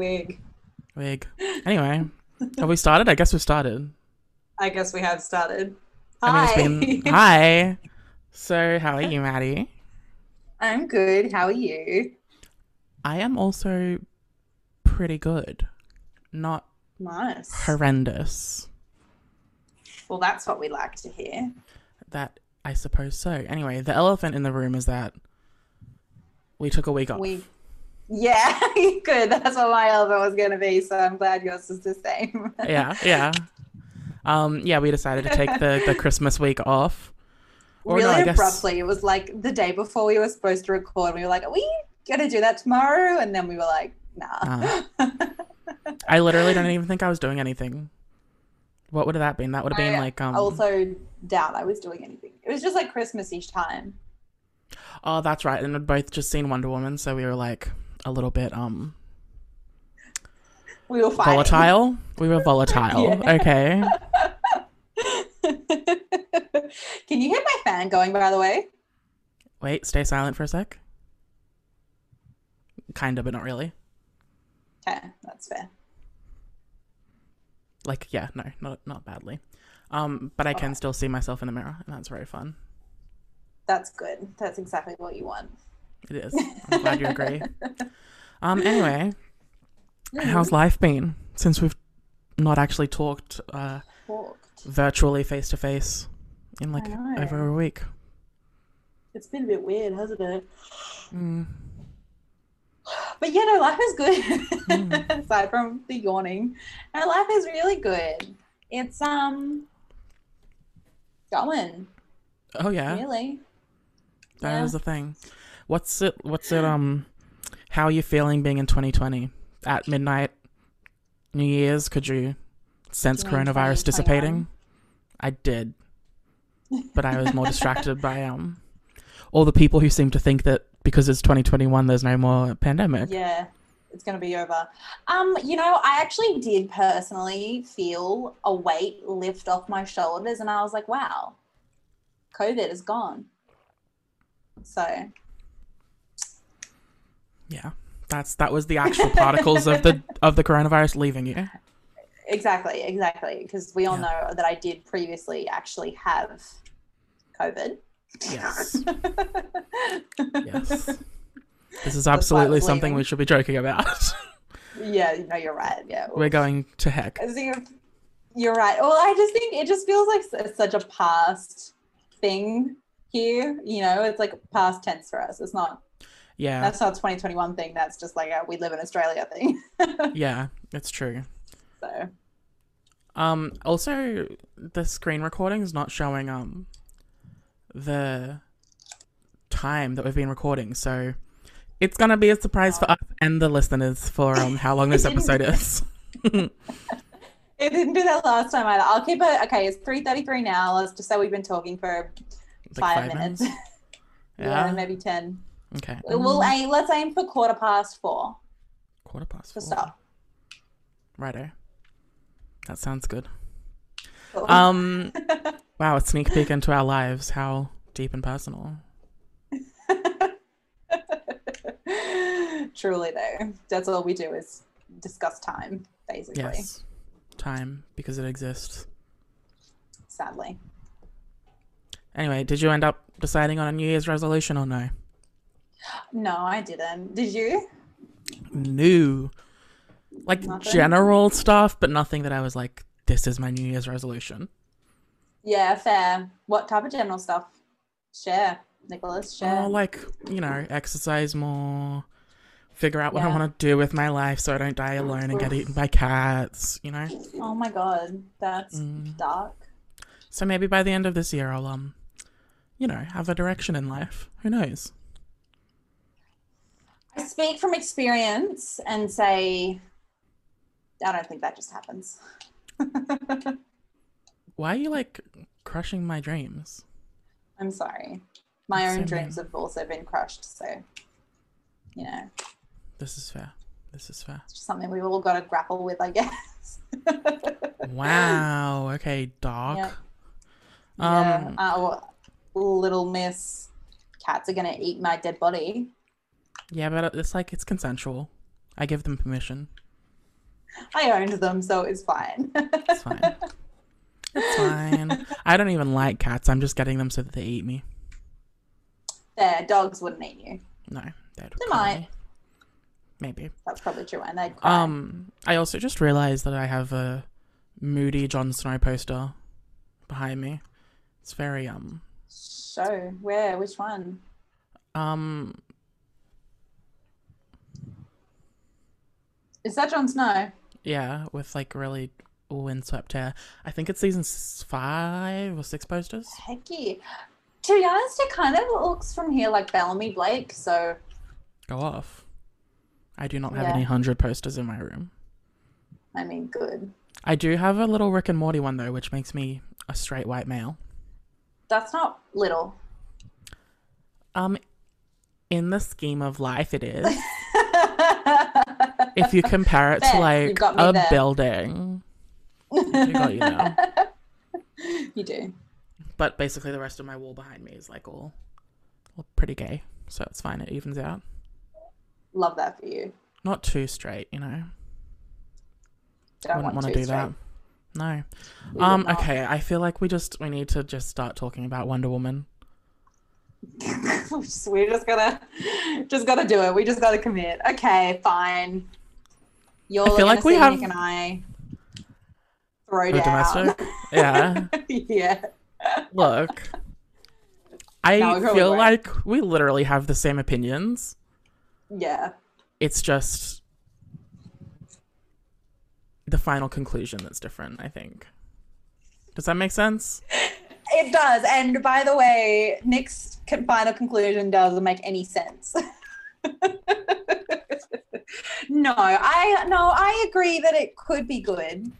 Wig. Wig. Anyway, have we started? I guess we've started. I guess we have started. I Hi. mean, it's been hi. So, how are you, Maddie? I'm good. How are you? I am also pretty good. Not Nice. horrendous. Well, that's what we like to hear. That I suppose so. Anyway, the elephant in the room is that we took a week off. We, yeah, good. That's what my elephant was going to be. So I'm glad yours is the same. yeah, yeah. Um, yeah, we decided to take the, the Christmas week off. Or really no, guess- abruptly. It was like the day before we were supposed to record. We were like, "Are we to do that tomorrow?" And then we were like, "Nah." I literally don't even think I was doing anything. What would have that been? That would have been I like um also doubt I was doing anything. It was just like Christmas each time. Oh, that's right. And we'd both just seen Wonder Woman, so we were like a little bit um We were fighting. volatile. We were volatile. Yeah. Okay. Can you hear my fan going? By the way, Wait, stay silent for a sec. Kinda, but not really. okay, that's fair. Like, yeah, no, not not badly. Um, but I can still see myself in the mirror, and that's very fun. That's good. That's exactly what you want. It is. I'm glad you agree. Um, anyway, how's life been since we've not actually talked uh Talked. virtually face to face in like over a week? It's been a bit weird, hasn't it? Mm. But yeah, no, life is good. Hmm. Aside from the yawning, no, life is really good. It's um going Oh yeah. really. That is Yeah. the thing. What's it? What's it? Um, how are you feeling being in 2020 at midnight, New Year's? Could you sense you coronavirus dissipating? I did, but I was more distracted by um all the people who seem to think that because it's 2021, there's no more pandemic. Yeah, it's gonna be over. Um, you know, I actually did personally feel a weight lift off my shoulders, and I was like, wow, COVID is gone. So Yeah, that's that was the actual particles of the of the coronavirus leaving you. exactly, exactly, because we all Yeah. know that I did previously actually have COVID. Yes, yes. This is absolutely something leaving. we should be joking about. yeah, no, you're right. Yeah, We're going to heck. You're right. Well, I just think it just feels like such a past thing here. You know, it's like past tense for us. It's not. Yeah. That's not a 2021 thing. That's just like a we live in Australia thing. Yeah, it's true. so Um also the screen recording is not showing um the time that we've been recording, so it's gonna be a surprise for us and the listeners for um how long this episode is. it didn't do that last time either. I'll keep it. Okay, it's 3:33 now. Let's just say we've been talking for Like five, minutes. yeah. Yeah. maybe ten. Okay. We'll aim. Let's aim for quarter past four Quarter past to four. stop. Righto. That sounds good. Cool. Um wow, a sneak peek into our lives. How deep and personal. Truly, though, that's all we do is discuss time, basically. Yes. Time because it exists. Sadly. Anyway, did you end up deciding on a New Year's resolution or no? No, I didn't. Did you? No. Like Nothing? general stuff, but nothing that I was like, this is my New Year's resolution. Yeah, fair. What type of general stuff? Share, Nicholas. Share. Oh, like, you know, exercise more, figure out what I want to do with my life so I don't die alone and get eaten by cats, you know? oh my god, that's Mm. dark. So maybe by the end of this year, I'll um, you know, have a direction in life. Who knows? I speak from experience and say, I don't think that just happens. Why are you like crushing my dreams? I'm sorry. My That's own so dreams mean. have also been crushed. So, you know, This is fair. This is fair. it's just something we've all got to grapple with, I guess. Wow. Okay, dark. Yeah. Um, yeah. Uh, well, little miss cats are going to eat my dead body. Yeah, but it's like it's consensual. I give them permission. I owned them, so it's fine. It's fine. it's fine. I don't even like cats. I'm just getting them so that they eat me. There, dogs wouldn't eat you. No, they'd They might. me. Maybe. That's probably true. And they'd cry. Um, I also just realized that I have a moody Jon Snow poster behind me. It's very um So where? Which one? um Is that Jon Snow? yeah with like really windswept hair. I think it's season five or six posters. Hecky. To be honest, it kind of looks from here like Bellamy Blake. So Go off. I do not have Yeah. any hundred posters in my room. I mean, good. I do have a little Rick and Morty one though, which makes me a straight white male. That's not little. Um, in the scheme of life, it is. if you compare it to like a there. building, you got you now. you do. But basically, the rest of my wall behind me is like all, all pretty gay, so it's fine. It evens out. Love that for you. Not too straight, you know. Don't Wouldn't want to do that. No. We Um. Okay. I feel like we just we need to just start talking about Wonder Woman. We're just gotta, just gotta do it. We just gotta commit. Okay, fine. You're I feel like we have- Nick and I throw down. domestic. Yeah. yeah. Look. I No, feel won't. like we literally have the same opinions. Yeah. It's just the final conclusion that's different, I think. Does that make sense? It does. And by the way, Nick's final conclusion doesn't make any sense. no, I no, I agree that it could be good.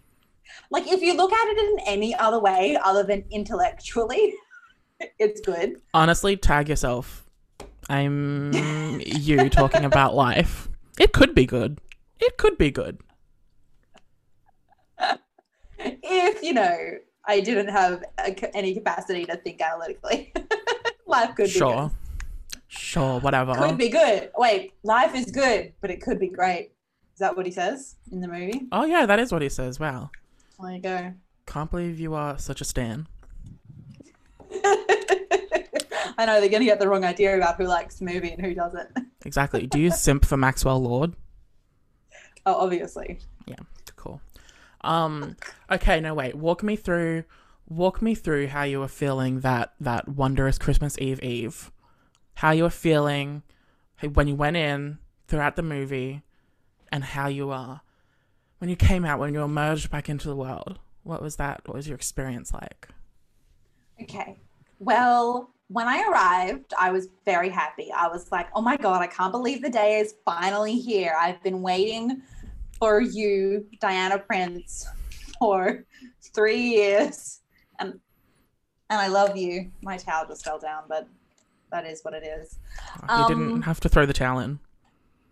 Like if you look at it in any other way other than intellectually, it's good. Honestly, tag yourself. I'm you talking about life. It could be good. It could be good. If, you know, I didn't have a, any capacity to think analytically. Life could be Sure. Sure, whatever. Could be good. Wait, life is good, but it could be great. Is that what he says in the movie? Oh yeah, that is what he says. Wow. There you go. Can't believe you are such a stan. I know they're going to get the wrong idea about who likes the movie and who doesn't. Exactly. Do you simp for Maxwell Lord? Oh, obviously. Yeah, cool. Um okay, no wait. Walk me through walk me through how you were feeling that that wondrous Christmas Eve Eve. How you were feeling when you went in throughout the movie and how you are when you came out when you emerged back into the world. What was that? What was your experience like? Okay. Well, when I arrived, I was very happy. I was like, oh my God, I can't believe the day is finally here. I've been waiting for you, Diana Prince, for three years. And and I love you. My towel just fell down, but that is what it is. you didn't Um, have to throw the towel in.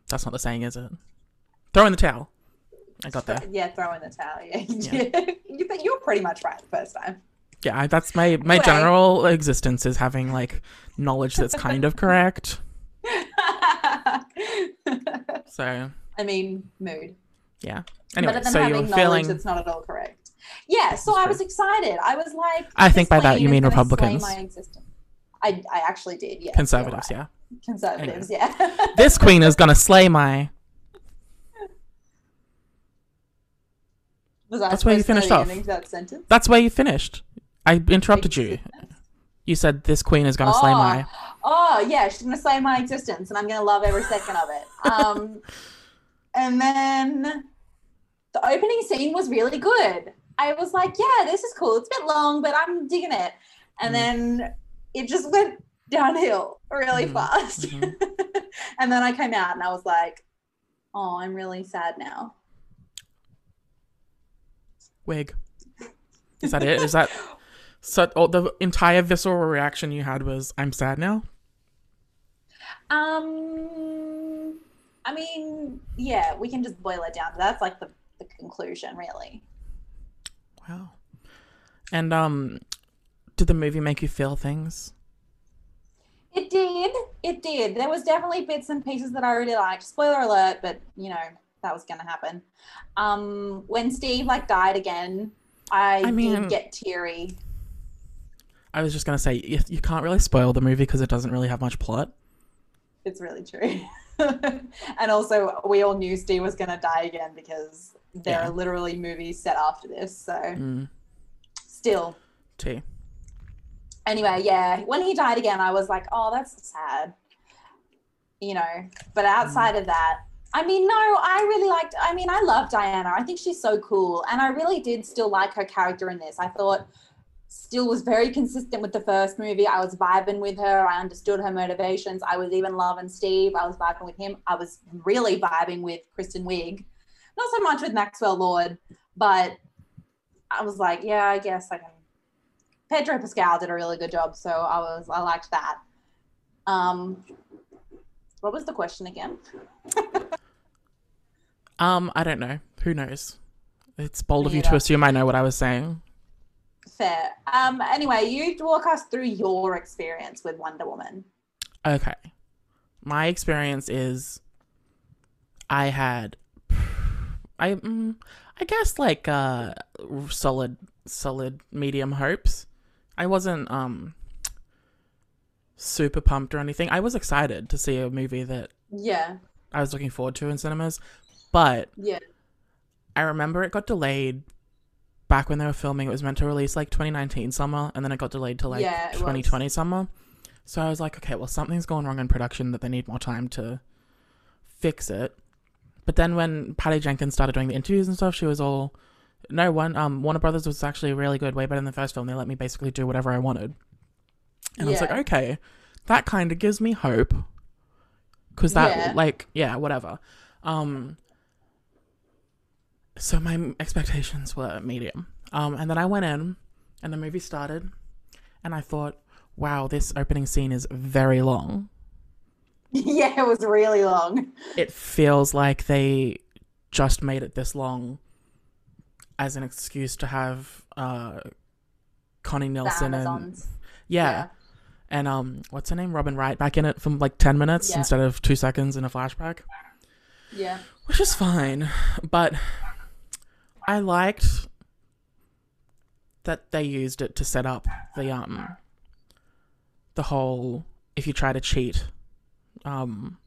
That's not the saying, is it? Throw in the towel. I got there. Yeah, throw in the towel. Yeah, you Yeah. you, but you were pretty much right the first time. Yeah, I- that's my my Anyway. general existence is having like knowledge that's kind of correct. So I mean, mood. yeah. but Anyway, then so having you're knowledge feeling. that's not at all correct. Yeah, so I was excited. I was like, I think by that you mean Republicans. My existence. I, I actually did, yeah. Conservatives, yeah. Conservatives, yeah. This queen is gonna slay my. That's where you finished off. that sentence? That's where you finished. I interrupted you. You said this queen is gonna slay my. Oh, yeah, she's gonna slay my existence, and I'm gonna love every second of it. Um, and then the opening scene was really good. I was like, yeah, this is cool. It's a bit long, but I'm digging it. And Mm. then it just went downhill really Mhm, fast. mhm. and then I came out and I was like, oh, I'm really sad now. Wig. Is that it? Is that so? Oh, the entire visceral reaction you had was, "I'm sad now." Um, I mean, yeah, we can just boil it down. That's like the, the conclusion, really. Wow. And um, did the movie make you feel things? It did. It did. There was definitely bits and pieces that I really liked. Spoiler alert, but you know that was going to happen. Um, when Steve like died again, I, I mean- did get teary. I was just gonna say you, you can't really spoil the movie because it doesn't really have much plot. It's really true. and also, we all knew Steve was going to die again because there Yeah. are literally movies set after this. So, Mm, still, T. anyway, yeah, when he died again, I was like, oh, that's sad. You know, but mm. outside of that, I mean, no, I really liked, I mean, I love Diana. I think she's so cool. And I really did still like her character in this. I thought still was very consistent with the first movie. I was vibing with her. I understood her motivations. I was even loving Steve. I was vibing with him. I was really vibing with Kristen Wiig. Not so much with Maxwell Lord, but I was like, yeah, I guess I can Pedro Pascal did a really good job, so I was I liked that. Um, what was the question again? Um, I don't know. Who knows? It's bold of you to assume I know what I was saying. Fair. Um, anyway, you walk us through your experience with Wonder Woman. Okay. My experience is I had I mm, I guess like uh solid solid medium hopes. I wasn't um super pumped or anything. I was excited to see a movie that Yeah, I was looking forward to in cinemas, but yeah, I remember it got delayed back when they were filming. It was meant to release like 2019 summer, and then it got delayed to like Yeah, it was. 2020 summer. So I was like, okay, well, something's going wrong in production that they need more time to fix it. But then when Patty Jenkins started doing the interviews and stuff, she was all, no, one, um, Warner Brothers was actually really good, way better than the first film. They let me basically do whatever I wanted. And I was like, okay, that kind of gives me hope. Cause that, Yeah. like, yeah, whatever. Um, so my expectations were medium. Um, and then I went in, and the movie started, and I thought, wow, this opening scene is very long. yeah. It was really long. It feels like they just made it this long as an excuse to have uh, Connie Nielsen and Amazons. yeah, and um, what's her name, Robin Wright, back in it for like ten minutes Yeah. instead of two seconds in a flashback. yeah, which is fine but i liked that they used it to set up the um the whole if you try to cheat um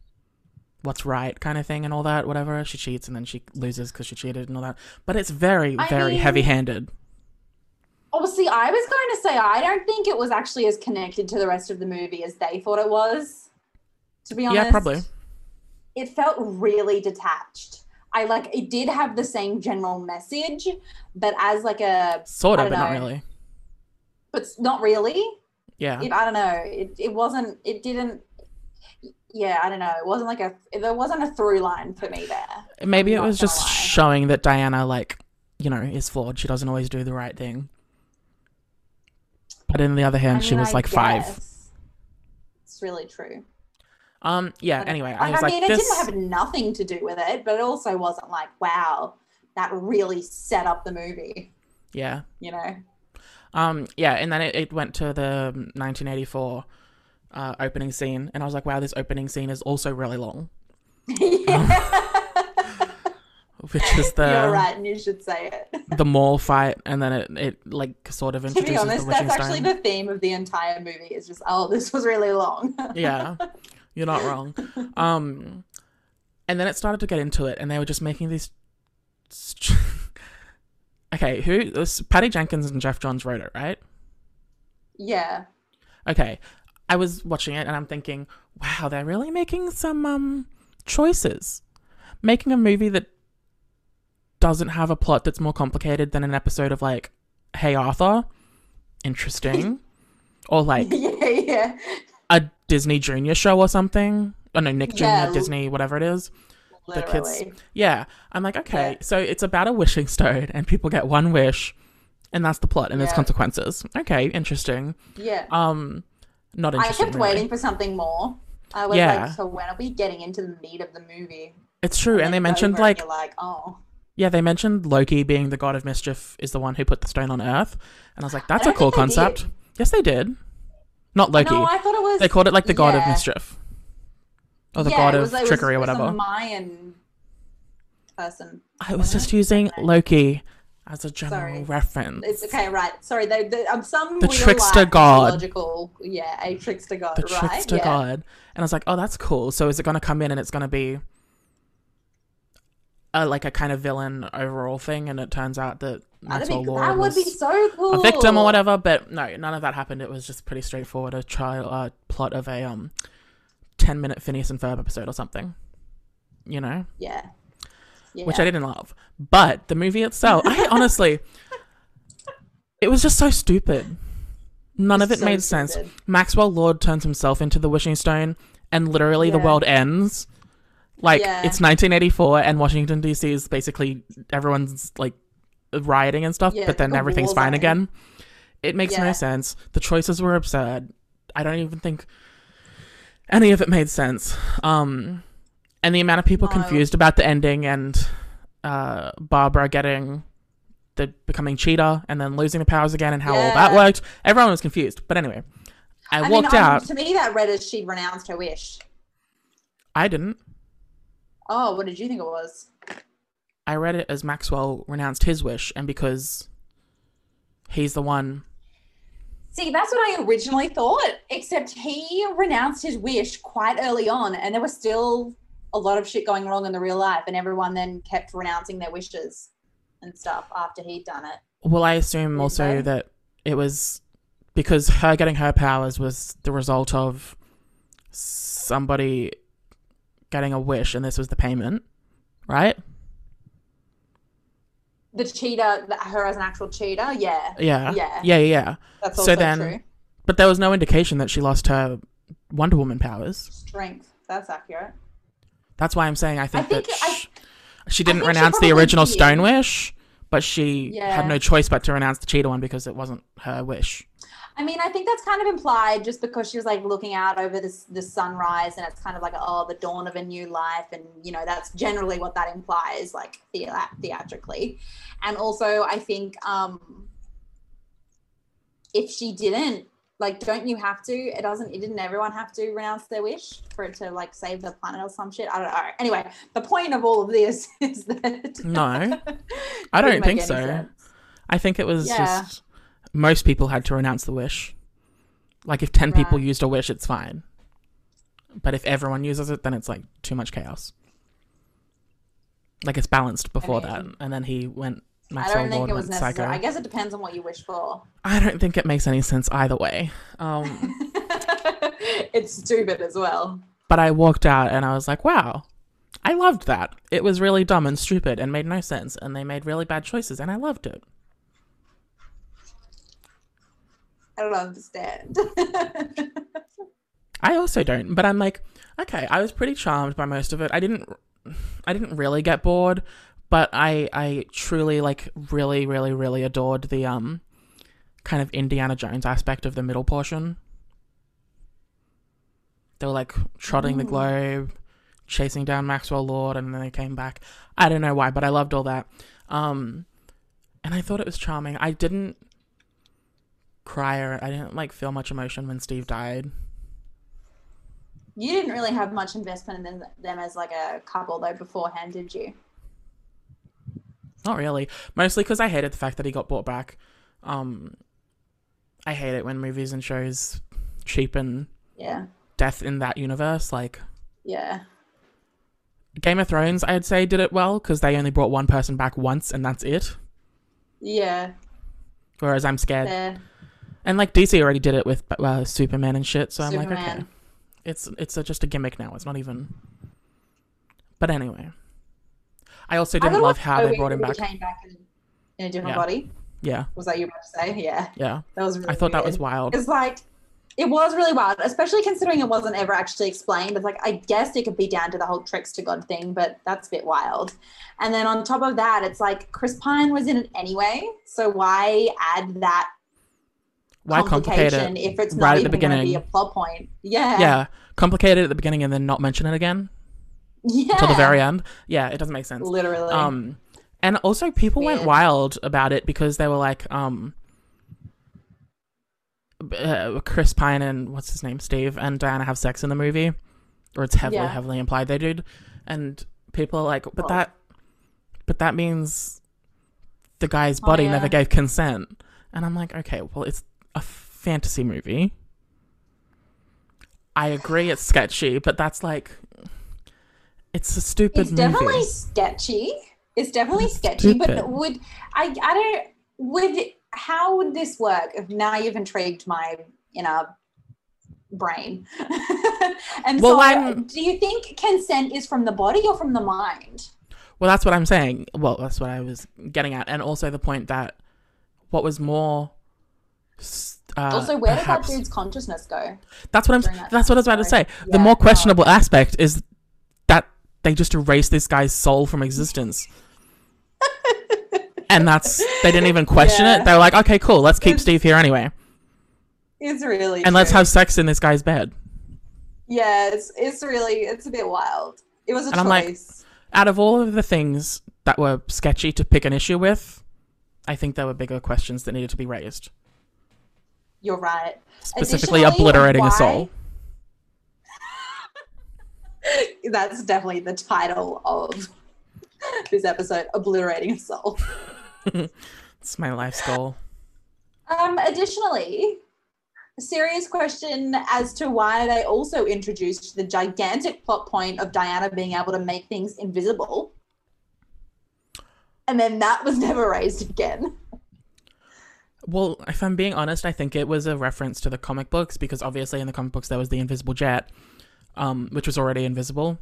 what's right kind of thing and all that whatever she cheats and then she loses because she cheated and all that but it's very I very mean- heavy handed Oh, see, I was going to say I don't think it was actually as connected to the rest of the movie as they thought it was. To be honest, yeah probably it felt really detached. I like it did have the same general message, but as like a sort of don't not really but not really. yeah It, I don't know. It it wasn't. It didn't. Yeah, I don't know. It wasn't like a. There wasn't a through line for me there. maybe it I'm was just lie. showing that diana like you know is flawed she doesn't always do the right thing but on the other hand I she was I like five. It's really true. Um. Yeah. But, Anyway, I like, was I like, mean, it this. didn't have nothing to do with it, but it also wasn't like, wow, that really set up the movie. Yeah. You know? Um. Yeah. And then it, it went to the 1984 uh, opening scene, and I was like, wow, this opening scene is also really long, Yeah. which is the You're right, and you should say it. the mall fight, and then it it like sort of introduces. to be honest, that's actually stone. the theme of the entire movie. Is just, oh, this was really long. yeah, you're not wrong. Um, and then it started to get into it, and they were just making these. st- okay, who? This, Patty Jenkins and Geoff Johns wrote it, right? yeah. Okay, I was watching it, and I'm thinking, wow, they're really making some um choices, making a movie that doesn't have a plot that's more complicated than an episode of like Hey Arthur. Interesting. or like yeah, yeah. a Disney Junior show or something. Oh no, Nick Junior, Yeah. Disney, whatever it is. The kids- Yeah, I'm like, okay, so it's about a wishing stone, and people get one wish, and that's the plot, and there's consequences. Okay, interesting. Yeah. Um, not I kept really. waiting for something more. I was Yeah. like, so when are we getting into the meat of the movie? It's true, and then they mentioned like, like, oh, yeah, they mentioned Loki being the god of mischief is the one who put the stone on Earth, and I was like, that's a cool concept. Yes, they did. Not Loki. no, I thought it was. they called it like the god of mischief, or the Yeah, god of was- was- trickery it or was whatever. Mayan person. I was just using. Loki as a general Sorry. reference. It's okay, right? Sorry, they, they, um, some The trickster god. mythological- yeah, a trickster god, the right? trickster yeah. god. And I was like, oh, that's cool. So is it going to come in and it's going to be a, like a kind of villain overall thing? And it turns out that That'd Maxwell be, Lord that would be so cool. a victim or whatever. But no, none of that happened. It was just pretty straightforward. A trial uh, plot of a um ten minute Phineas and Ferb episode or something. You know, Yeah. Yeah. which I didn't love. But the movie itself, I honestly, it was just so stupid. None of it So made sense. Maxwell Lord turns himself into the wishing stone, and literally the world ends. Like Yeah. it's 1984, and Washington D.C. is basically everyone's like rioting and stuff, Yeah, but then everything's fine again. It makes no sense. The choices were absurd. I don't even think any of it made sense. Um, and the amount of people No. confused about the ending and uh, Barbara getting the becoming cheetah and then losing the powers again and how all that worked. Everyone was confused. But anyway, I, I walked mean, um, out. To me, that read as she renounced her wish. I didn't. Oh, what did you think it was? I read it as Maxwell renounced his wish, and because he's the one. See, that's what I originally thought, except he renounced his wish quite early on, and there was still a lot of shit going wrong in the real life, and everyone then kept renouncing their wishes and stuff after he'd done it. Well, I assume also that it was because her getting her powers was the result of somebody getting a wish, and this was the payment, right? The cheetah, the- her as an actual cheetah, yeah, Yeah. Yeah. Yeah. Yeah. that's So then- true. But there was no indication that she lost her Wonder Woman powers. Strength, that's accurate. That's why I'm saying I think, think that I- sh- she didn't think she renounce the original did. Stone Wish, but she Yeah. had no choice but to renounce the Cheetah one because it wasn't her wish. I mean, I think that's kind of implied just because she was like looking out over this the sunrise, and it's kind of like oh, the dawn of a new life, and you know that's generally what that implies, like thea- theatrically. And also, I think um if she didn't, like, don't you have to? It doesn't. It didn't everyone have to renounce their wish for it to like save the planet or some shit? I don't know. Anyway, the point of all of this is that No, I don't think so. sense. I think it was Yeah. just most people had to renounce the wish. Like if 10 people used a wish, it's fine. But if everyone uses it, then it's like too much chaos. Like it's balanced before that, mean, and then he went. I don't think it was necessary. psycho. I guess it depends on what you wish for. I don't think it makes any sense either way. Um, it's stupid as well. but I walked out and I was like, wow, I loved that. It was really dumb and stupid and made no sense, and they made really bad choices, and I loved it. I don't understand. I also don't, but I'm like, okay, I was pretty charmed by most of it. I didn't, I didn't really get bored, but I, I truly like really, really, really adored the um, kind of Indiana Jones aspect of the middle portion. They were like trotting the globe, chasing down Maxwell Lord, and then they came back. I don't know why, but I loved all that. Um, and I thought it was charming. I didn't cry or I didn't like feel much emotion when Steve died. you didn't really have much investment in them, them as like a couple though beforehand, did you? Not really. Mostly because I hated the fact that he got brought back. Um, I hate it when movies and shows cheapen Yeah. death in that universe. Like Yeah. Game of Thrones, I'd say did it well because they only brought one person back once and that's it. Yeah. Whereas I'm scared. Fair. And like DC already did it with uh, Superman and shit, so I'm like, okay, it's it's a, just a gimmick now. It's not even. But anyway, I also didn't it love how they brought him back. Came back in, in a different Yeah. body. Yeah, Was that you about to say? Yeah, yeah. that was. Really I thought that was weird. wild. It's like it was really wild, especially considering it wasn't ever actually explained. It's like I guess it could be down to the whole trickster god thing, but that's a bit wild. And then on top of that, it's like Chris Pine was in it anyway, so why add that Why complicate complication it? if it's right not at the even going to beginning? be a plot point? Yeah, Yeah, complicate it at the beginning and then not mention it again yeah, until the very end. Yeah, it doesn't make sense. literally. Um, and also people went wild about it because they were like, um, uh, Chris Pine and what's his name, Steve and Diana have sex in the movie, or it's heavily, Yeah. heavily implied they did, and people are like, but Well- that, but that means the guy's body Oh, yeah. never gave consent, and I'm like, okay, well, it's a fantasy movie. I agree, it's sketchy, but that's like, it's a stupid it's movie. definitely sketchy. It's definitely It's sketchy, stupid. but would I? I don't. Would how would this work? If now you've intrigued my you know brain. and Well, so, I'm- do you think consent is from the body or from the mind? Well, that's what I'm saying. Well, that's what I was getting at, and also the point that what was more. Uh, also, where perhaps- did that dude's consciousness go? That's what I'm. that That's what I was about to say. Sorry. The Yeah, more no. questionable aspect is they just erased this guy's soul from existence, and that's they didn't even question Yeah. it. They were like, "Okay, cool, let's keep It's- Steve here anyway, It's really and let's have sex in this guy's bed." Yeah, it's it's really it's a bit wild. It was a And I'm like, choice. Out of all of the things that were sketchy to pick an issue with, I think there were bigger questions that needed to be raised. You're right. Specifically, obliterating why- a soul. That's definitely the title of this episode, Obliterating a Soul. It's my life's goal. Um, additionally, a serious question as to why they also introduced the gigantic plot point of Diana being able to make things invisible. And then that was never raised again. Well, if I'm being honest, I think it was a reference to the comic books because obviously in the comic books there was the invisible jet, um, which was already invisible.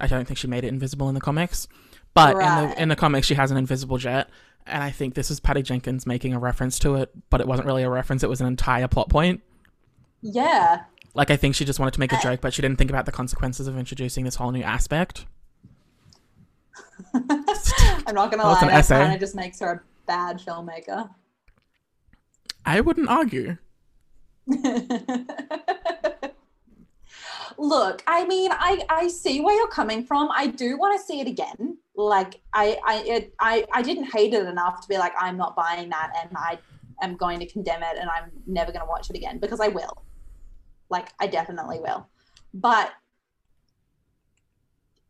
I don't think she made it invisible in the comics, but in the in the comics she has an invisible jet, and I think this is Patty Jenkins making a reference to it, but it wasn't really a reference; it was an entire plot point. Yeah. Like I think she just wanted to make a joke, but she didn't think about the consequences of introducing this whole new aspect. I'm not gonna Well, lie, that kind of just makes her a bad filmmaker. I wouldn't argue. Look, I mean, I I see where you're coming from. I do want to see it again. Like I I it, I I didn't hate it enough to be like I'm not buying that and I am going to condemn it and I'm never going to watch it again because I will. Like I definitely will. But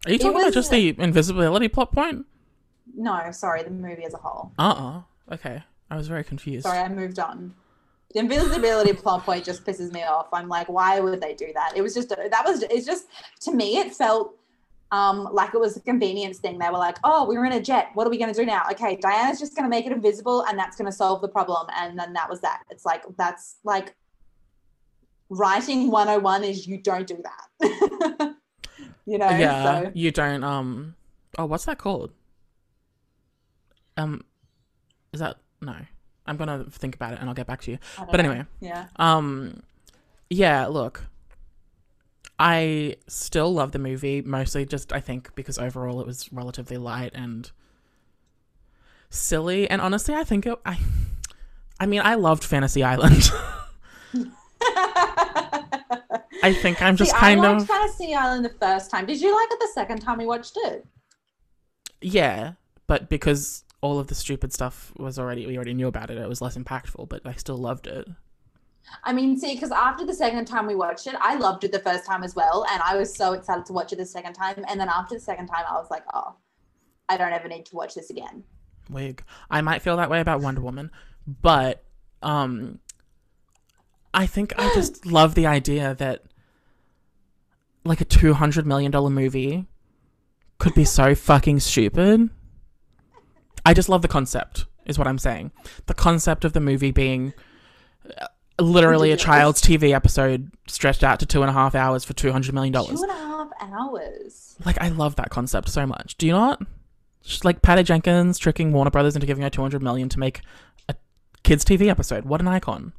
Are you talking about just the invisibility plot point? no, sorry, the movie as a whole. Uh uh Okay, I was very confused. Sorry, I moved on. The invisibility plot point just pisses me off. I'm like, why would they do that? It was just that was it's just to me it felt um like it was a convenience thing. They were like, oh, we were in a jet. What are we gonna do now? Okay, Diana's just gonna make it invisible and that's gonna solve the problem. And then that was that. It's like that's like writing 101 is you don't do that. you know? yeah, So you don't. Um. Oh, what's that called? Um, is that no? I'm gonna think about it and I'll get back to you. But know. anyway. Yeah. Um, yeah. Look, I still love the movie. Mostly, just I think because overall it was relatively light and silly. And honestly, I think it. I. I mean, I loved Fantasy Island. I think I'm just See, kind I liked of Fantasy Island the first time. Did you like it the second time we watched it? yeah, but because all of the stupid stuff was already we already knew about it, it was less impactful. But I still loved it. I mean, see, because after the second time we watched it, I loved it the first time as well, and I was so excited to watch it the second time. And then after the second time, I was like, oh, I don't ever need to watch this again. wig. I might feel that way about Wonder Woman, but um I think I just love the idea that like a 200 million dollar movie could be so fucking stupid. I just love the concept is what I'm saying. The concept of the movie being uh, literally a child's TV episode stretched out to two and a half hours for two hundred million dollars. Two and a half hours. Like I love that concept so much. Do you not? She's like Patty Jenkins tricking Warner Brothers into giving her 200 million to make a kids TV episode. What an icon.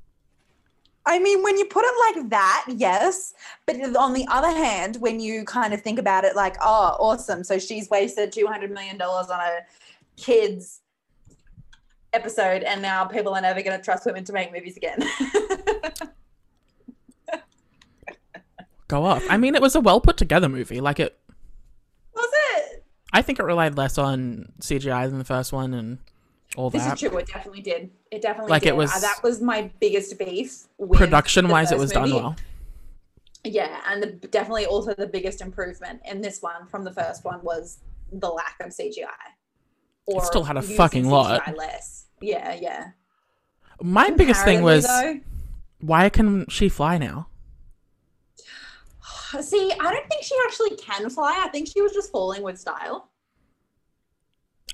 I mean, when you put it like that, yes. But on the other hand, when you kind of think about it like, oh, awesome. So she's wasted $200 million on a kids episode, and now people are never going to trust women to make movies again. Go off. I mean, it was a well put together movie. Like it, Was it? I think it relied less on CGI than the first one and all that. This that. is true. It definitely did. It definitely Like, it was- Uh, that was my biggest beef. with Production wise, it was done well. Yeah, and the, definitely also the biggest improvement in this one from the first one was the lack of CGI. Or still had a fucking lot. Less. Yeah, yeah. My biggest thing was Comparatively, why can she fly now? see, I don't think she actually can fly. I think she was just falling with style.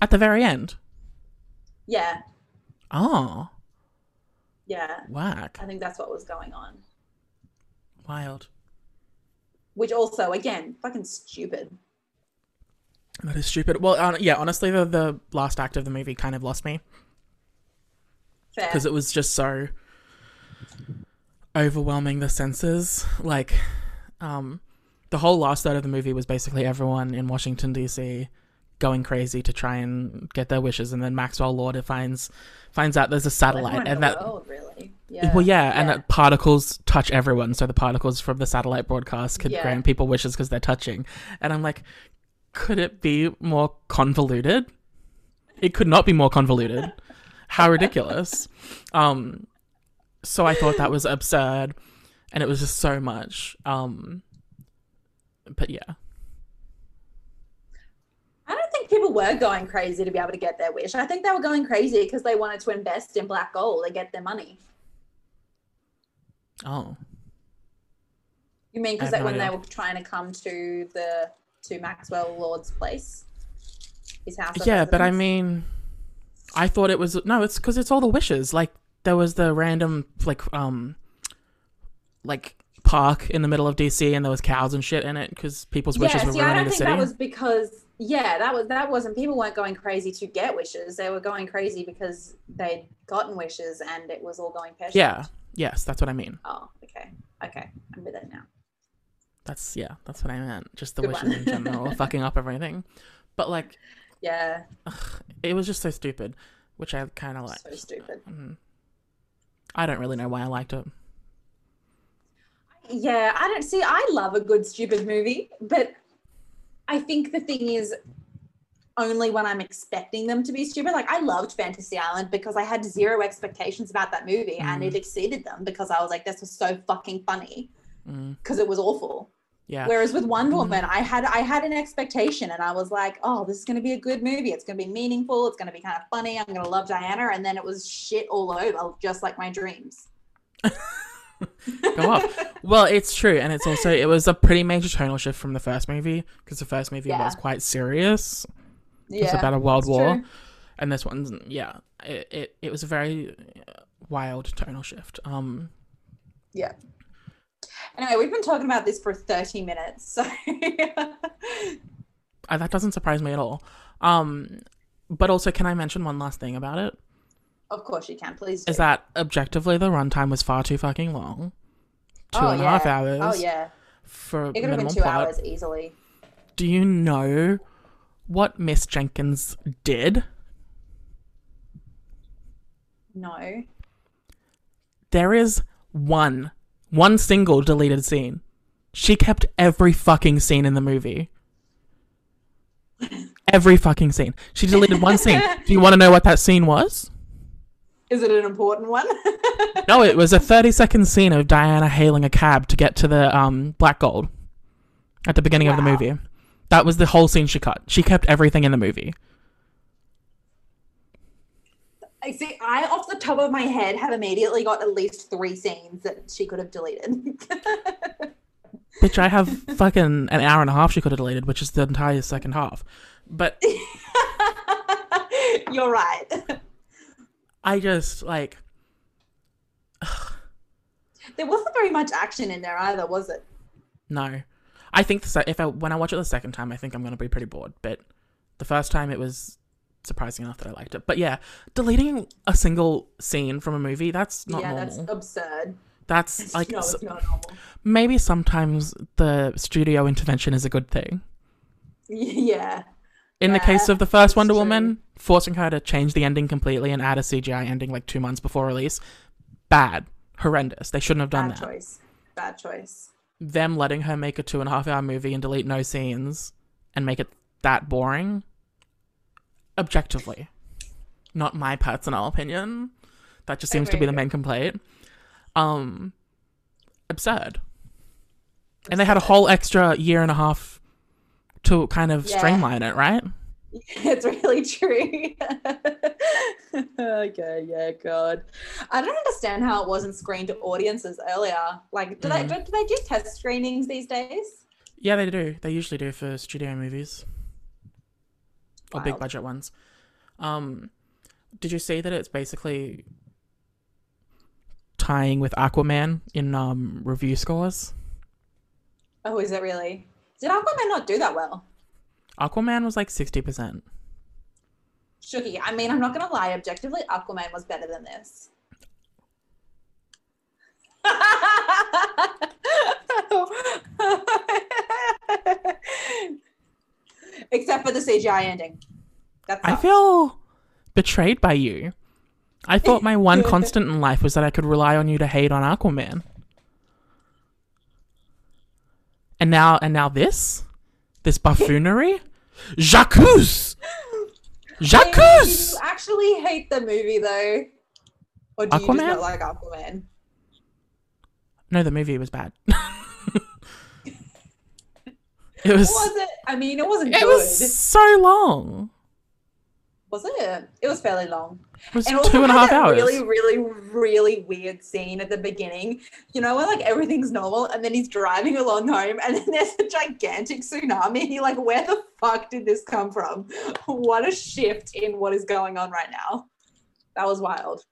At the very end. Yeah, Oh, yeah. whack. I think that's what was going on. Wild. Which also, again, fucking stupid. That is stupid. Well, uh, yeah, honestly, the, the last act of the movie kind of lost me because it was just so overwhelming the senses. Like, um, the whole last third of the movie was basically everyone in Washington D.C. going crazy to try and get their wishes, and then Maxwell Lord finds finds out there's a satellite, and that world, really. Yeah. well, yeah, and that particles touch everyone. So the particles from the satellite broadcast could Yeah. grant people wishes because they're touching. And I'm like, could it be more convoluted? It could not be more convoluted. How ridiculous! Um, so I thought that was absurd, and it was just so much. Um, but yeah, I don't think people were going crazy to be able to get their wish. I think they were going crazy because they wanted to invest in black gold and get their money. oh, You mean because no when they were trying to come to the to Maxwell Lord's place, his house? yeah, but I mean, I thought it was no. It's because it's all the wishes. Like there was the random like um like park in the middle of DC, and there was cows and shit in it because people's wishes yeah. were See, I ruining don't the think city. that was because yeah, that was that wasn't. People weren't going crazy to get wishes. They were going crazy because they'd gotten wishes and it was all going pear Yeah. Yes, that's what I mean. Oh, okay, okay, I'm with it now. That's yeah, that's what I meant. Just the Good wishes in general, fucking up everything. But like, Yeah, it was just so stupid, which I kind of like. so stupid. I don't really know why I liked it. Yeah, I don't see. I love a good stupid movie, but I think the thing is only when I'm expecting them to be stupid. Like I loved Fantasy Island because I had zero expectations about that movie and it exceeded them because I was like, this was so fucking funny Mm, because it was awful. Yeah. Whereas with Wonder Woman, I had I had an expectation and I was like, oh, this is gonna be a good movie. It's gonna be meaningful. It's gonna be kind of funny. I'm gonna love Diana, and then it was shit all over, just like my dreams. Go off. well, it's true, and it's also it was a pretty major tonal shift from the first movie because the first movie Yeah. was quite serious. Yeah, It's about a world war, true. and this one's yeah. It it, it was a very wild tonal shift. Um, Yeah. Anyway, we've been talking about this for 30 minutes. So uh, that doesn't surprise me at all. Um, but also, can I mention one last thing about it? of course you can, please. Do. Is that objectively the runtime was far too fucking long. Two oh, and a yeah. half hours Oh yeah. for It could have been two plot. hours easily. Do you know what Miss Jenkins did? No. There is one, one single deleted scene. She kept every fucking scene in the movie. Every fucking scene. She deleted one scene. Do you want to know what that scene was? Is it an important one? No, it was a 30 second scene of Diana hailing a cab to get to the um, Black Gold at the beginning of the movie. That was the whole scene she cut. She kept everything in the movie. I see. I, off the top of my head, have immediately got at least three scenes that she could have deleted. Bitch, I have fucking an hour and a half she could have deleted, which is the entire second half. But You're right. I just, like, There wasn't very much action in there either, was it? no. I think the if I when I watch it the second time, I think I'm gonna be pretty bored. But The first time it was surprising enough that I liked it. But yeah, deleting a single scene from a movie, that's not yeah, normal. that's absurd. That's like no, s- it's not normal. maybe sometimes the studio intervention is a good thing. Yeah. In the case of the first Wonder true. Woman, forcing her to change the ending completely and add a CGI ending like two months before release, bad, horrendous. They shouldn't have done Bad that. choice. Bad choice. Them letting her make a two and a half hour movie and delete no scenes and make it that boring, objectively, not my personal opinion. That just seems to be the main complaint. Um, absurd. And they had a whole extra year and a half to kind of Yeah. streamline it, right? It's really true. okay, yeah, God. I don't understand how it wasn't screened to audiences earlier. Like, do Mm. they do, do they do test screenings these days? Yeah, they do. They usually do for studio movies or big budget ones. Um, did you see that it's basically tying with Aquaman in um review scores? Oh, is it really? Did Aquaman not do that well? Aquaman was like sixty percent. Shuki, I mean, I'm not gonna lie. Objectively, Aquaman was better than this. Except for the CGI ending. That's I feel betrayed by you. I thought my one constant in life was that I could rely on you to hate on Aquaman. And now and now this? This buffoonery? Jacques! Jacques! Do you actually hate the movie though? Or do you just not like Aquaman? No, the movie was bad. it was Was it? I mean, it wasn't it good. was so long. Was it? It was fairly long. It was And also two and a that hours. Really, really, really weird scene at the beginning. You know, where like everything's normal, and then he's driving along home, and then there's a gigantic tsunami. You're like, where the fuck did this come from? What a shift in what is going on right now. That was wild.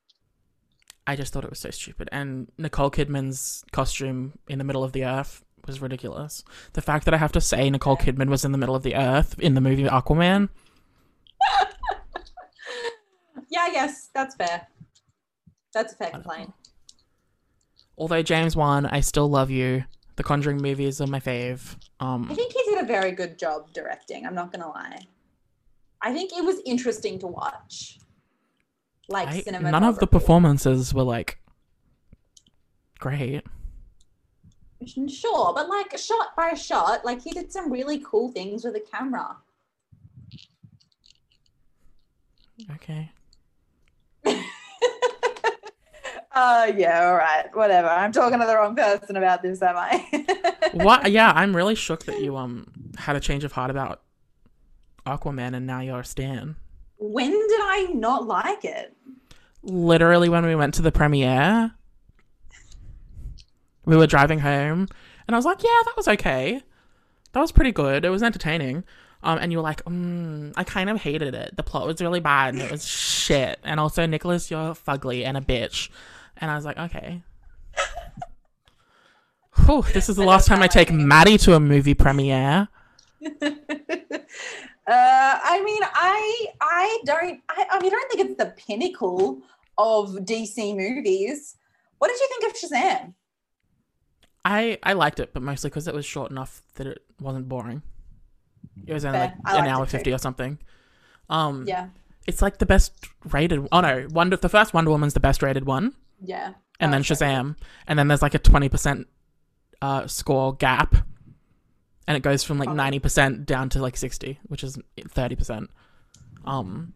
I just thought it was so stupid. And Nicole Kidman's costume in the middle of the earth was ridiculous. The fact that I have to say Nicole Kidman was in the middle of the earth in the movie Aquaman. Yeah, I guess that's fair. That's a fair complaint. Although James Wan, I still love you. The Conjuring movies are my fave. I Um, think he did a very good job directing. I'm not gonna lie. I think it was interesting to watch. Like I, cinema. none of the performances were like great. Sure, but like shot by shot, like he did some really cool things with the camera. Okay. Uh yeah, all right, whatever. I'm talking to the wrong person about this, am I? what? Yeah, I'm really shook that you um had a change of heart about Aquaman and now you're a Stan. when did I not like it? literally when we went to the premiere we were driving home and i was like yeah that was okay. That was pretty good. It was entertaining. Um and you were like mm, i kind of hated it. The plot was really bad and it was shit. And also nicholas you're fugly and a bitch. And i was like okay. Whew, this is the last time i take maddie to a movie premiere. Uh, I mean, I I don't I, I mean I don't think it's the pinnacle of DC movies. What did you think of Shazam? I i liked it but mostly because it was short enough that it wasn't boring it was only like an hour 50 or something um Yeah, It's like the best rated. Oh no, Wonder. The first Wonder Woman's the best rated one, yeah. and then Okay. Shazam, and then there's like a twenty percent uh, score gap, and it goes from like Oh. ninety percent down to like sixty, which is thirty percent. Um,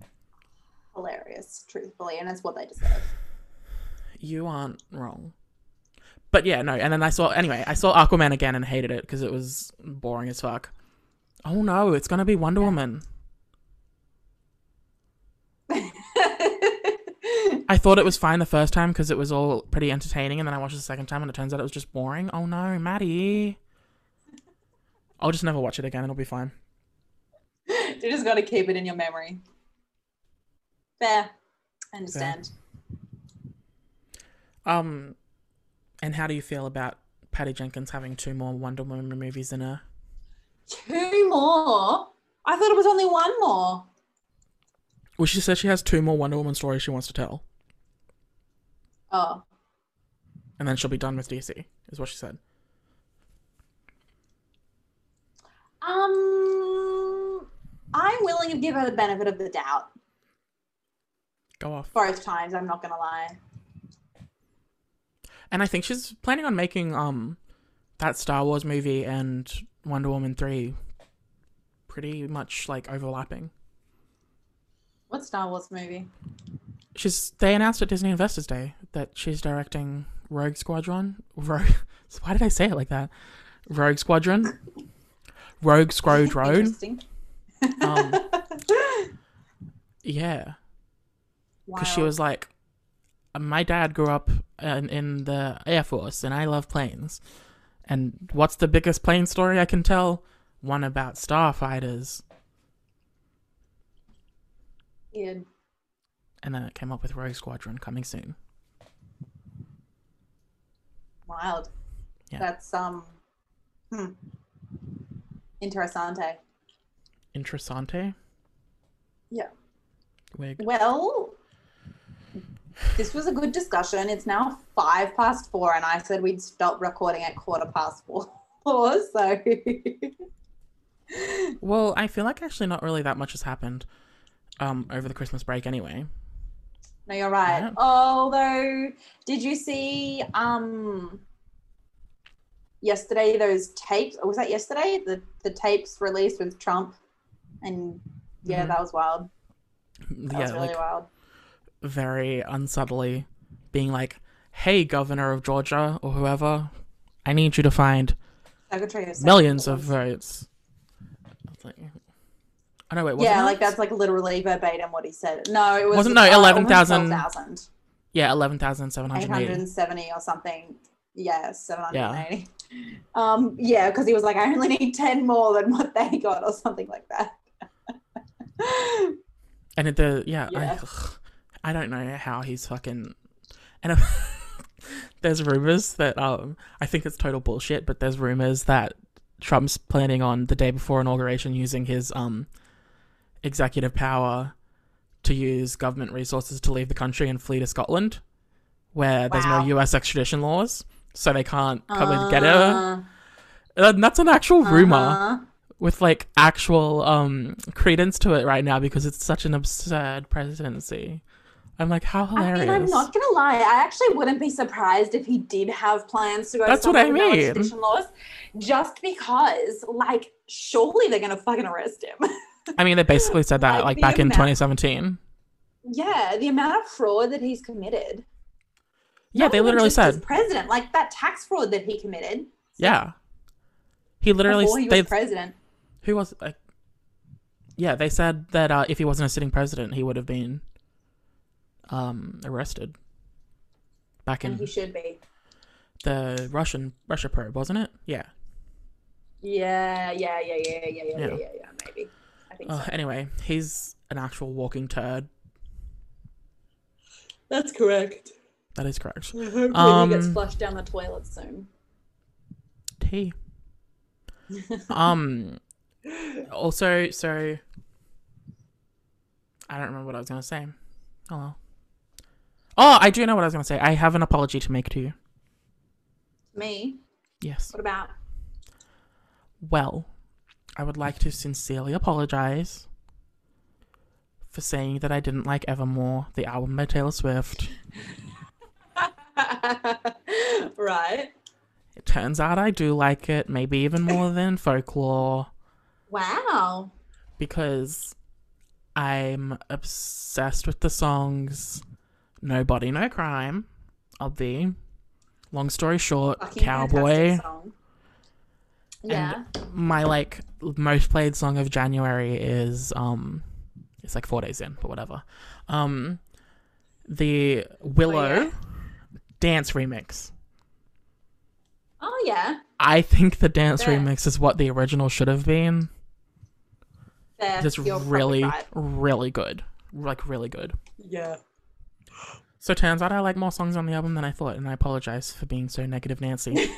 hilarious, truthfully, and it's what they deserve. you aren't wrong. But yeah, no. And then I saw anyway. I saw Aquaman again and hated it because it was boring as fuck. Oh no, it's gonna be Wonder Woman. I thought it was fine the first time because it was all pretty entertaining, and then I watched it the second time and it turns out it was just boring. Oh no, Maddie. I'll just never watch it again. It'll be fine. you just got to keep it in your memory. Fair. I understand. Um, and how do you feel about Patty Jenkins having two more Wonder Woman movies in her? Two more. I thought it was only one more. Well, she said she has two more Wonder Woman stories she wants to tell, Oh, and then she'll be done with DC. Is what she said. um, I'm willing to give her the benefit of the doubt. Go off. Both times, I'm not gonna lie. And I think she's planning on making um that Star Wars movie and Wonder Woman three pretty much like overlapping. What Star Wars movie? She's they announced at Disney Investors Day that she's directing Rogue Squadron. Rogue. Why did I say it like that? Rogue Squadron. Rogue Squadron. Interesting. Um, yeah, because she was like, my dad grew up in, in the Air Force, and I love planes. And what's the biggest plane story I can tell? One about starfighters. Weird. And then it came up with Rogue Squadron coming soon. Wild. Yeah. That's um. Hmm. Interessante. Interessante. Yeah. Wig. Well, this was a good discussion. It's now five past four, and I said we'd stop recording at quarter past four. So, Well, I feel like actually not really that much has happened um, over the Christmas break anyway. no, you're right. Yeah. Although, did you see um yesterday those tapes? Or was that yesterday? The the tapes released with Trump, and yeah, Mhm. that was wild. That yeah, was really like wild. Very unsubtly being like, "Hey, governor of Georgia or whoever, I need you to find of millions of votes." I like, oh no, wait, yeah, it? like that's like literally verbatim what he said. No, it was Wasn't- no, uh, 11,000 12,000. yeah, eleven thousand seven hundred eighty. 870 or something. Yeah, 780. Yeah. Um, yeah, because he was like, I only need 10 more than what they got or something like that. And it, the yeah, Yeah. I, I don't know how he's fucking. And there's rumors that um, I think it's total bullshit, but there's rumors that Trump's planning on the day before inauguration using his um, executive power to use government resources to leave the country and flee to Scotland, where there's no U.S. extradition laws, so they can't come and get her. Uh, And that's an actual rumor uh-huh. with like actual um credence to it right now because it's such an absurd presidency. I'm like, how hilarious! I mean, I'm not gonna lie. I actually wouldn't be surprised if he did have plans to go. That's what I mean. laws, just because, like, surely they're gonna fucking arrest him. I mean, they basically said that Like, like back in 2017. yeah, the amount of fraud that he's committed. Yeah, they literally said, president, like that tax fraud that he committed yeah. He literally before he was president. who was like, yeah, they said that uh, if he wasn't a sitting president, he would have been um arrested. Back And in he should be. the Russian Russia probe, wasn't it? Yeah. Yeah, yeah, yeah, yeah, yeah, yeah, yeah, Yeah. yeah, yeah, maybe. I think Uh, so. anyway, he's an actual walking turd. That's correct. That is correct. Hopefully Um, he gets flushed down the toilet soon. Tea. um. Also, so I don't remember what I was gonna say. Oh well. Oh, I do know what I was gonna say. I have an apology to make to you. Me? Yes. What about? Well, I would like to sincerely apologize for saying that I didn't like Evermore, the album by Taylor Swift. right. It turns out I do like it, maybe even more than Folklore. Wow. because I'm obsessed with the songs Nobody No Crime, of the long story short, Fucking Cowboy. fantastic song. Yeah. My like most played song of January is um it's like four days in, but whatever. Um the Willow Oh, yeah? dance remix. Oh yeah. I think the dance Fair. remix is what the original should have been. Fair. It's You're really, right. really good. Like really good. Yeah. So turns out I like more songs on the album than I thought, and I apologize for being so negative, Nancy.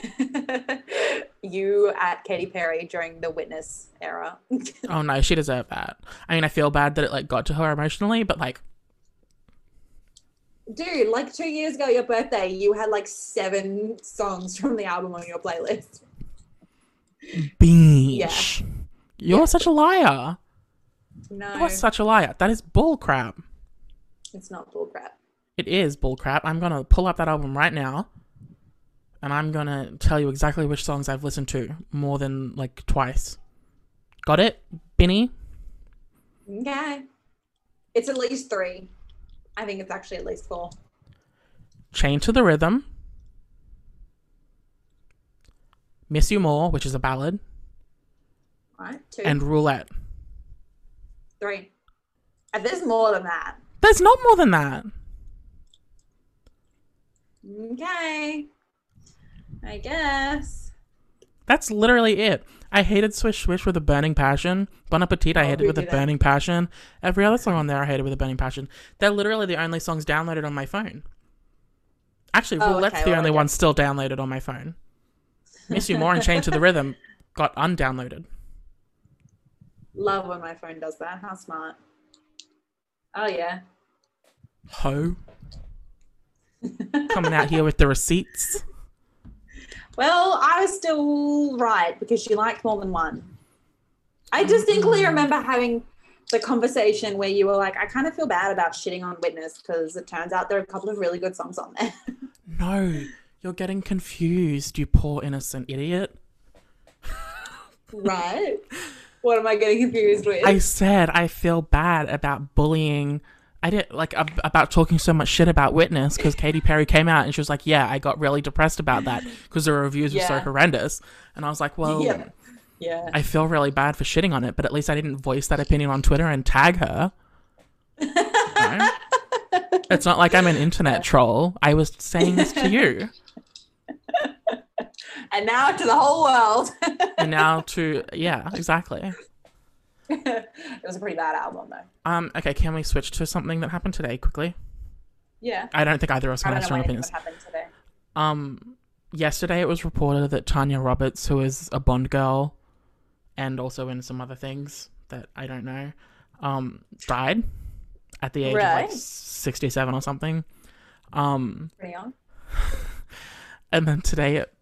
you at Katy Perry during the Witness era. Oh no, she deserved that. I mean, I feel bad that it like got to her emotionally, but like, Dude, like two years ago, your birthday, you had like seven songs from the album on your playlist. beach. You're Yeah. such a liar. No, You're such a liar. That is bull crap. it's not bullcrap. It is bullcrap. I'm gonna pull up that album right now, and I'm gonna tell you exactly which songs I've listened to more than like twice. Got it, Binny? Okay. It's at least three. I think it's actually at least four. Chained to the Rhythm. Miss You More, which is a ballad, Right? Two, and Roulette. three. And there's more than that. There's not more than that. Okay. I guess. That's literally it. I hated Swish Swish with a burning passion. Bon Appetit I Oh, hated who with a burning passion. Every other song on there I hated with a burning passion. They're literally the only songs downloaded on my phone. Actually, Oh, Roulette's okay, the well, only okay. one still downloaded on my phone. Miss You More and Chained to the Rhythm got undownloaded. Love when my phone does that. How smart. Oh, yeah. Ho. Coming out here with the receipts. Well, I was still right because you liked more than one. I distinctly mm. remember having the conversation where you were like, I kind of feel bad about shitting on Witness because it turns out there are a couple of really good songs on there. No, you're getting confused, you poor innocent idiot. right? What am I getting confused with? I said I feel bad about bullying. I didn't like ab- about talking so much shit about Witness because Katy Perry came out and she was like, "Yeah, I got really depressed about that because the reviews were so horrendous." And I was like, "Well, yeah. Yeah. I feel really bad for shitting on it, but at least I didn't voice that opinion on Twitter and tag her." You know? It's not like I'm an internet troll. I was saying this to you, and now to the whole world. and now to yeah, exactly. it was a pretty bad album, though. Um, okay, can we switch to something that happened today quickly? Yeah. I don't think either of us have strong opinions. what happened today. Um, yesterday it was reported that Tanya Roberts, who is a Bond girl, and also in some other things that I don't know, um, died at the age of like sixty-seven or something. Um, Pretty young. and then today it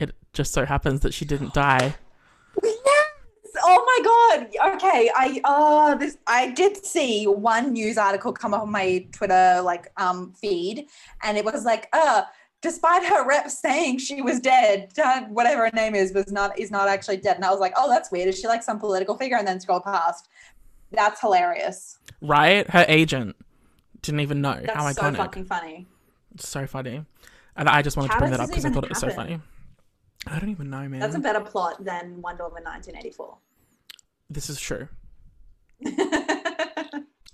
it just so happens that she didn't die. Oh my god. Okay. I oh this I did see one news article come up on my Twitter like um feed and it was like, uh, despite her rep saying she was dead, uh, whatever her name is was not is not actually dead. And I was like, oh that's weird. Is she like some political figure? And then scroll past. That's hilarious. Right? Her agent didn't even know That's how so iconic. fucking funny. It's so funny, and I just wanted How to bring that up because I thought it was so funny. I don't even know, man. That's a better plot than Wonder Woman 1984. This is true. There's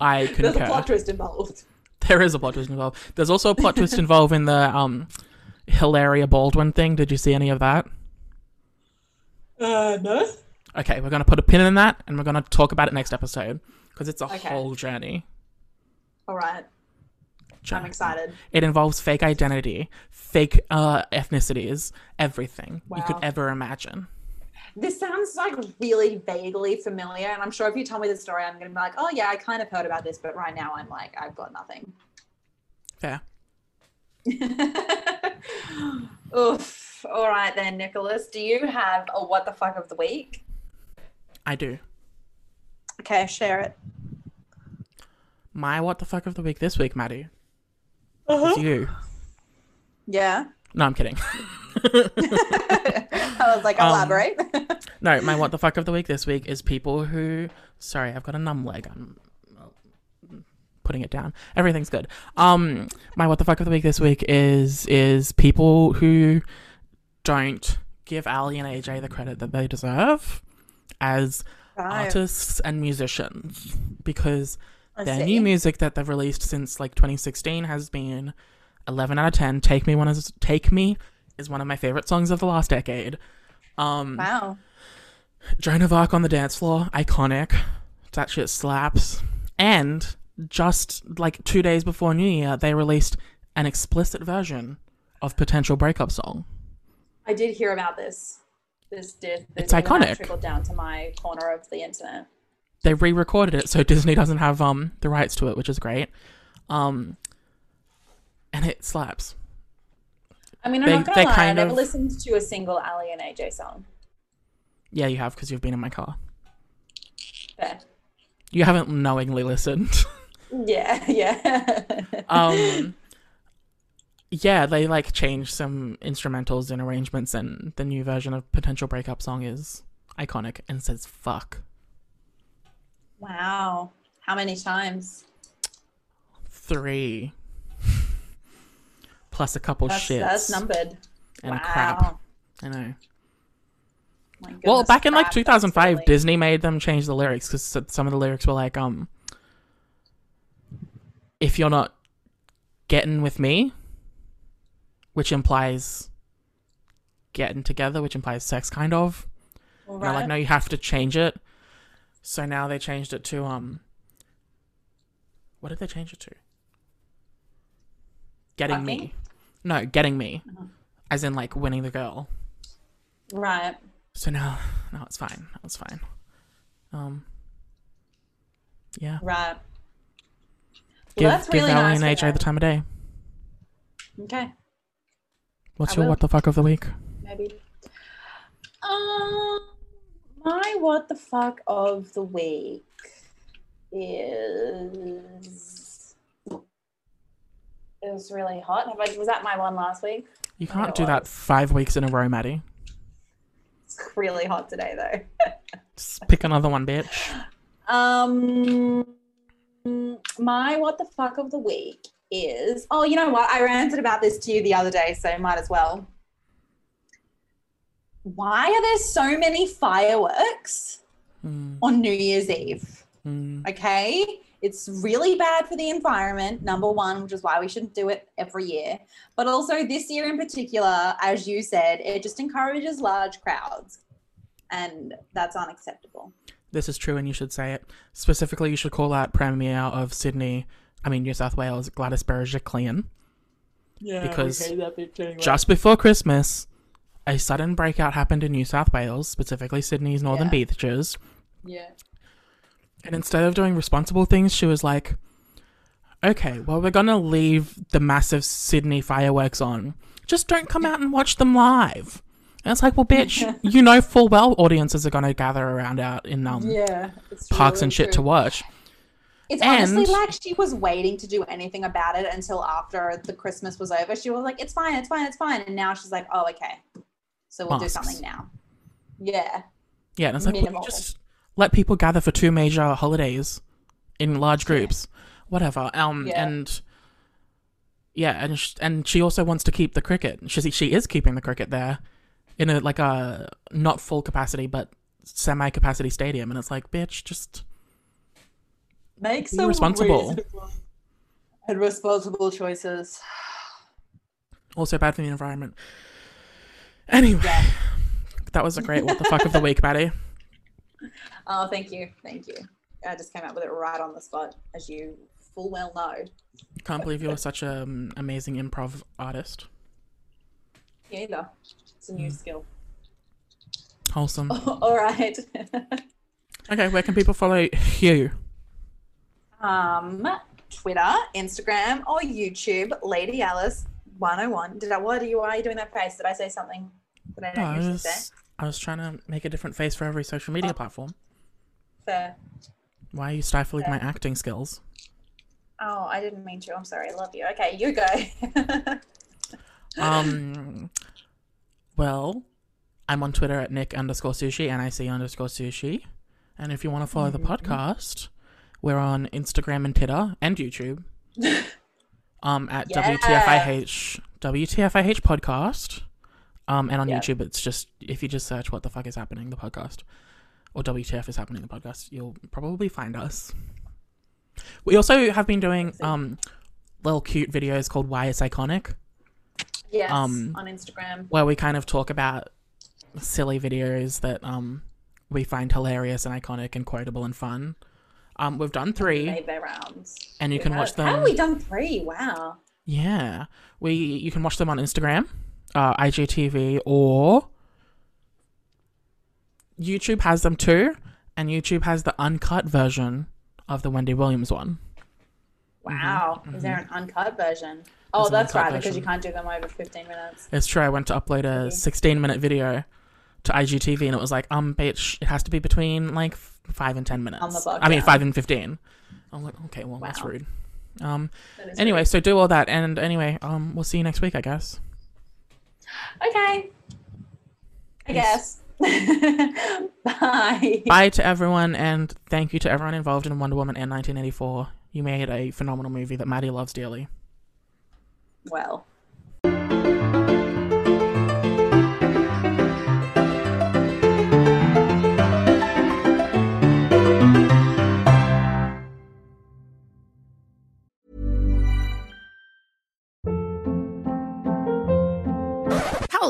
I a concur. plot twist involved. There is a plot twist involved. There's also a plot twist involved in the um Hilaria Baldwin thing. Did you see any of that? Uh, no. Okay, we're gonna put a pin in that, and we're gonna talk about it next episode because it's a Okay. whole journey. All right. I'm excited. It involves fake identity, fake uh, ethnicities, everything you could ever imagine. This sounds like really vaguely familiar, and I'm sure if you tell me the story, I'm gonna be like, oh yeah, I kind of heard about this, but right now I'm like, I've got nothing. Fair. Oof. All right then, Nicholas. Do you have a what the fuck of the week? I do. Okay, share it. My what the fuck of the week this week, Maddie, Uh-huh. is you. Yeah. No, I'm kidding. I was like, Um, elaborate. No, my what the fuck of the week this week is people who. Sorry, I've got a numb leg. I'm uh, putting it down. Everything's good. Um, my what the fuck of the week this week is is people who don't give Ali and AJ the credit that they deserve as Right. artists and musicians because I their see. new music that they've released since like 2016 has been 11 out of 10. Take me one is Take Me is one of my favorite songs of the last decade. Um, Wow. Joan of Arc on the dance floor, iconic. That shit slaps. And just like two days before New Year, they released an explicit version of Potential Breakup Song. I did hear about this. This did. It's this even iconic. Trickled down to my corner of the internet. They re-recorded it so Disney doesn't have um the rights to it, which is great. Um, and it slaps. I mean, I'm They- not gonna lie. I never of- listened to a single Ali and AJ song. Yeah, you have because you've been in my car. Fair. You haven't knowingly listened. Yeah, yeah. um yeah they like changed some instrumentals and arrangements and the new version of potential breakup song is iconic and says fuck wow. How many times? three plus a couple That's, shits that's numbered. and wow. crap i know My well goodness, back in like 2005 that's disney made them change the lyrics because some of the lyrics were like um if you're not getting with me which implies getting together which implies sex kind of And like, no, you have to change it. So now they changed it to um. What did they change it to? Getting Fucking? me. No, getting me, Uh-huh. as in like winning the girl. Right. So now, now it's fine. It's fine. Um. Yeah. Right. Give that's give really Ellie nice and AJ the time of day. Okay. What's I your will. what the fuck of the week? Maybe. Um, my what the fuck of the week is it was really hot. Have I, was that my one last week? You can't do that five weeks in a row, Maddie. It's really hot today though. Just pick another one, bitch. Um, my what the fuck of the week is oh, you know what? I ranted about this to you the other day, so might as well. Why are there so many fireworks Mm, on New Year's Eve? mm. Okay, it's really bad for the environment. Number one, which is why we shouldn't do it every year, but also this year in particular, as you said, it just encourages large crowds, and that's unacceptable. This is true, and you should say it. Specifically, you should call out Premier of Sydney, I mean New South Wales, Gladys Berejiklian. Yeah, Because Just before Christmas, a sudden breakout happened in New South Wales, specifically Sydney's northern Yeah. beaches. yeah. And instead of doing responsible things, she was like, okay, well, we're going to leave the massive Sydney fireworks on. Just don't come out and watch them live. And it's like, well, bitch, you know full well audiences are going to gather around out in um, Yeah, parks really and shit true. to watch. It's honestly like she was waiting to do anything about it until after the Christmas was over. She was like, "It's fine, it's fine, it's fine," and now she's like, "Oh, okay, so we'll Masks. do something now." Yeah, Yeah, and it's like, well, just let people gather for two major holidays in large groups, whatever. Um, Yeah. and yeah, and sh- and she also wants to keep the cricket. She she is keeping the cricket there in a like a not full capacity but semi capacity stadium, and it's like, bitch, just make Be responsible. and responsible choices. also bad for the environment. Anyway, Yeah. that was a great what the fuck of the week, Maddie. Oh, thank you, thank you. I just came up with it right on the spot, as you full well know. Can't believe you're such an um, amazing improv artist. Yeah, either. It's a new Hmm. skill. Wholesome. All right. Okay, where can people follow you? um, Twitter, Instagram, or YouTube, Lady Alice 101. Did I what are you why are you doing that face? Did I say something that I No, don't I usually say? I was trying to make a different face for every social media Oh. platform. Fair. Why are you stifling my acting skills? Oh, I didn't mean to. I'm sorry. I love you. Okay, you go. Um, well, I'm on Twitter at Nick underscore sushi, and N-I-C underscore sushi. And if you want to follow the Mm-hmm. podcast, we're on Instagram and Twitter and YouTube. um, at Yeah. WTFIH, WTFIH podcast. Um, and on Yeah. YouTube, it's just, if you just search what the fuck is happening, the podcast, or WTF is happening, the podcast, you'll probably find us. We also have been doing, um, little cute videos called Why It's Iconic yes, Um, on Instagram. where we kind of talk about silly videos that um we find hilarious and iconic and quotable and fun. Um, we've done three, Made their rounds. and you We can have- watch How have them. we done three? Wow. Yeah, we you can watch them on Instagram, uh, IGTV, or YouTube has them too, and YouTube has the uncut version of the Wendy Williams one. Wow. Is there an uncut version? Oh, that's right, because you can't do them over 15 minutes. It's true. I went to upload a 16 minute video to IGTV, and it was like, um, bitch, it has to be between like five and 10 minutes. On the book, I mean, five and 15. I'm like, okay, well, that's rude. Um, That anyway, so do all that, and anyway, um, we'll see you next week, I guess. Okay. I guess. Bye. Bye to everyone, and thank you to everyone involved in Wonder Woman and 1984. You made a phenomenal movie that Maddie loves dearly. Well.